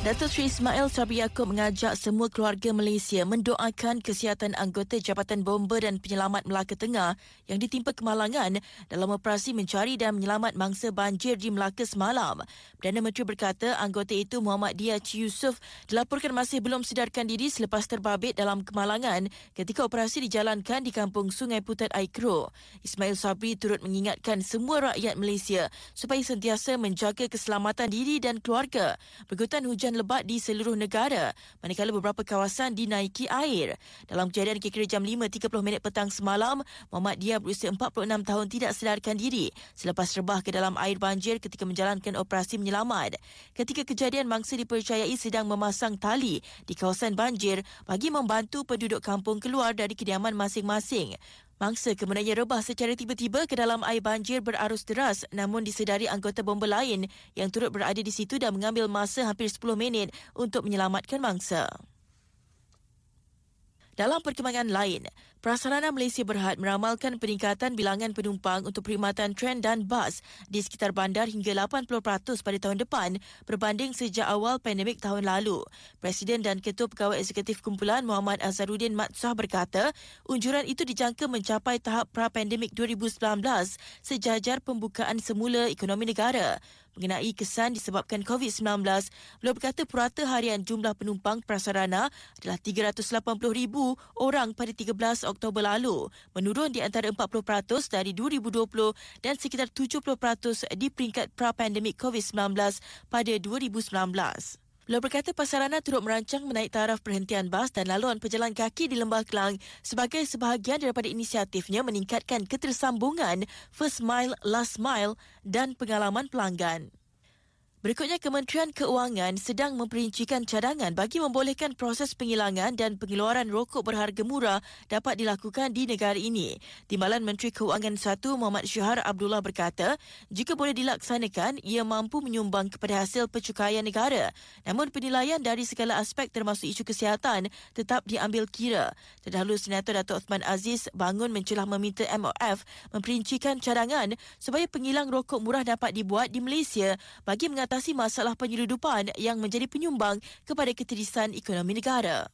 Datuk Seri Ismail Sabri Yaakob mengajak semua keluarga Malaysia mendoakan kesihatan anggota Jabatan Bomber dan Penyelamat Melaka Tengah yang ditimpa kemalangan dalam operasi mencari dan menyelamat mangsa banjir di Melaka semalam. Perdana Menteri berkata anggota itu Muhammad Dia Yusof dilaporkan masih belum sedarkan diri selepas terbabit dalam kemalangan ketika operasi dijalankan di kampung Sungai Putat Aikro. Ismail Sabri turut mengingatkan semua rakyat Malaysia supaya sentiasa menjaga keselamatan diri dan keluarga. Berikutan hujan hujan lebat di seluruh negara manakala beberapa kawasan dinaiki air. Dalam kejadian kira-kira jam 5.30 minit petang semalam, Muhammad Dia berusia 46 tahun tidak sedarkan diri selepas rebah ke dalam air banjir ketika menjalankan operasi menyelamat. Ketika kejadian mangsa dipercayai sedang memasang tali di kawasan banjir bagi membantu penduduk kampung keluar dari kediaman masing-masing. Mangsa kemudiannya rebah secara tiba-tiba ke dalam air banjir berarus deras namun disedari anggota bomba lain yang turut berada di situ dan mengambil masa hampir 10 minit untuk menyelamatkan mangsa. Dalam perkembangan lain, Prasarana Malaysia Berhad meramalkan peningkatan bilangan penumpang untuk perkhidmatan tren dan bas di sekitar bandar hingga 80% pada tahun depan berbanding sejak awal pandemik tahun lalu. Presiden dan Ketua Pegawai Eksekutif Kumpulan Muhammad Azharuddin Matsah berkata, unjuran itu dijangka mencapai tahap pra-pandemik 2019 sejajar pembukaan semula ekonomi negara mengenai kesan disebabkan COVID-19, beliau berkata purata harian jumlah penumpang prasarana adalah 380,000 orang pada 13 Oktober lalu, menurun di antara 40% dari 2020 dan sekitar 70% di peringkat pra-pandemik COVID-19 pada 2019. Beliau berkata Pasarana turut merancang menaik taraf perhentian bas dan laluan pejalan kaki di Lembah Kelang sebagai sebahagian daripada inisiatifnya meningkatkan ketersambungan first mile, last mile dan pengalaman pelanggan. Berikutnya, Kementerian Keuangan sedang memperincikan cadangan bagi membolehkan proses penghilangan dan pengeluaran rokok berharga murah dapat dilakukan di negara ini. Timbalan Menteri Keuangan Satu Muhammad Syahar Abdullah berkata, jika boleh dilaksanakan, ia mampu menyumbang kepada hasil pencukaian negara. Namun penilaian dari segala aspek termasuk isu kesihatan tetap diambil kira. Terdahulu Senator Datuk Osman Aziz bangun mencelah meminta MOF memperincikan cadangan supaya penghilang rokok murah dapat dibuat di Malaysia bagi mengatasi mengatasi masalah penyeludupan yang menjadi penyumbang kepada keterisan ekonomi negara.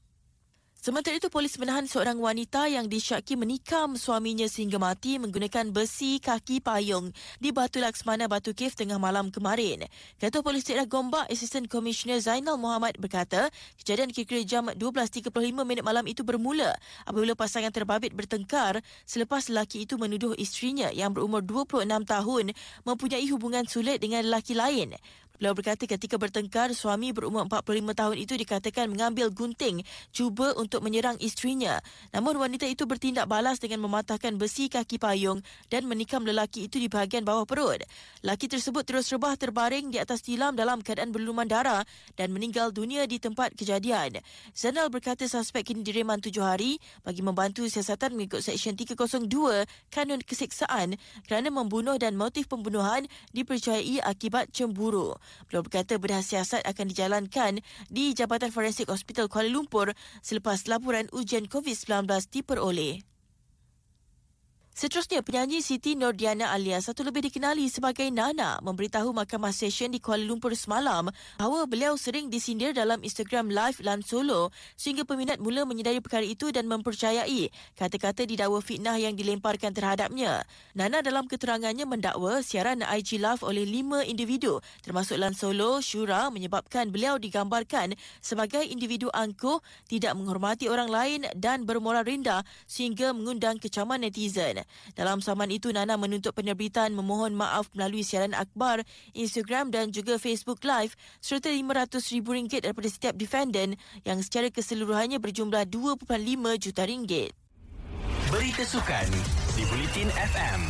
Sementara itu, polis menahan seorang wanita yang disyaki menikam suaminya sehingga mati menggunakan besi kaki payung di Batu Laksmana Batu Kif tengah malam kemarin. Ketua Polis Daerah Gombak, Assistant Commissioner Zainal Muhammad berkata, kejadian kira-kira jam 12.35 minit malam itu bermula apabila pasangan terbabit bertengkar selepas lelaki itu menuduh isterinya yang berumur 26 tahun mempunyai hubungan sulit dengan lelaki lain. Beliau berkata ketika bertengkar, suami berumur 45 tahun itu dikatakan mengambil gunting cuba untuk menyerang isterinya. Namun wanita itu bertindak balas dengan mematahkan besi kaki payung dan menikam lelaki itu di bahagian bawah perut. Lelaki tersebut terus rebah terbaring di atas tilam dalam keadaan berlumuran darah dan meninggal dunia di tempat kejadian. Zainal berkata suspek kini direman tujuh hari bagi membantu siasatan mengikut Seksyen 302 Kanun Keseksaan kerana membunuh dan motif pembunuhan dipercayai akibat cemburu. Beliau berkata bedah siasat akan dijalankan di Jabatan Forensik Hospital Kuala Lumpur selepas laporan ujian COVID-19 diperoleh. Seterusnya, penyanyi Siti Nordiana alias satu lebih dikenali sebagai Nana memberitahu Mahkamah Session di Kuala Lumpur semalam bahawa beliau sering disindir dalam Instagram Live Lan Solo sehingga peminat mula menyedari perkara itu dan mempercayai kata-kata didakwa fitnah yang dilemparkan terhadapnya. Nana dalam keterangannya mendakwa siaran IG Live oleh lima individu termasuk Lan Solo, Shura menyebabkan beliau digambarkan sebagai individu angkuh, tidak menghormati orang lain dan bermoral rendah sehingga mengundang kecaman netizen. Dalam saman itu, Nana menuntut penerbitan memohon maaf melalui siaran akhbar, Instagram dan juga Facebook Live serta RM500,000 daripada setiap defendant yang secara keseluruhannya berjumlah 2.5 juta ringgit. Berita Sukan di Bulletin FM.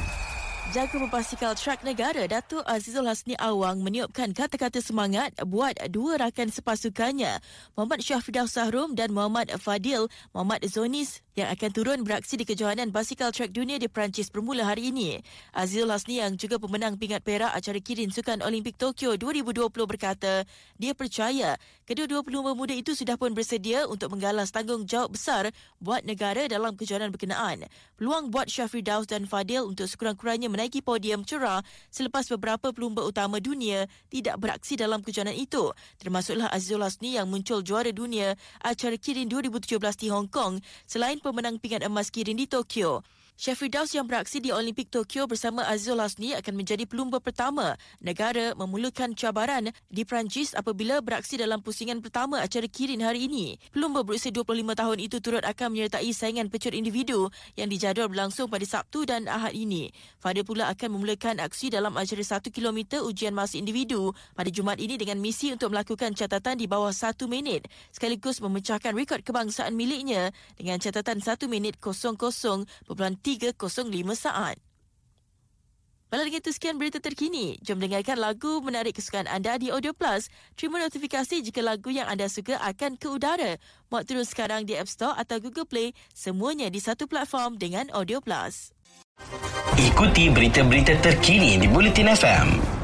Jaga membasikal trak negara Datuk Azizul Hasni Awang meniupkan kata-kata semangat buat dua rakan sepasukannya Muhammad Syafidau Sahrum dan Muhammad Fadil Muhammad Zonis yang akan turun beraksi di kejohanan basikal trek dunia di Perancis bermula hari ini. Azizul Hasni yang juga pemenang pingat perak acara Kirin Sukan Olimpik Tokyo 2020 berkata dia percaya kedua-dua pelumba muda itu sudah pun bersedia untuk menggalas tanggungjawab besar buat negara dalam kejohanan berkenaan. Peluang buat Syafri Daus dan Fadil untuk sekurang-kurangnya menaiki podium cerah selepas beberapa pelumba utama dunia tidak beraksi dalam kejohanan itu. Termasuklah Azizul Hasni yang muncul juara dunia acara Kirin 2017 di Hong Kong selain pemenang pingat emas Kirin di Tokyo. Syafri Daus yang beraksi di Olimpik Tokyo bersama Azizul Hasni akan menjadi pelumba pertama negara memulakan cabaran di Perancis apabila beraksi dalam pusingan pertama acara Kirin hari ini. Pelumba berusia 25 tahun itu turut akan menyertai saingan pecut individu yang dijadual berlangsung pada Sabtu dan Ahad ini. Fadil pula akan memulakan aksi dalam acara 1 km ujian masa individu pada Jumaat ini dengan misi untuk melakukan catatan di bawah 1 minit sekaligus memecahkan rekod kebangsaan miliknya dengan catatan 1 minit 00.305 saat. Malah dengan itu sekian berita terkini. Jom dengarkan lagu menarik kesukaan anda di Audio Plus. Terima notifikasi jika lagu yang anda suka akan ke udara. Muat turun sekarang di App Store atau Google Play. Semuanya di satu platform dengan Audio Plus. Ikuti berita-berita terkini di Bulletin FM.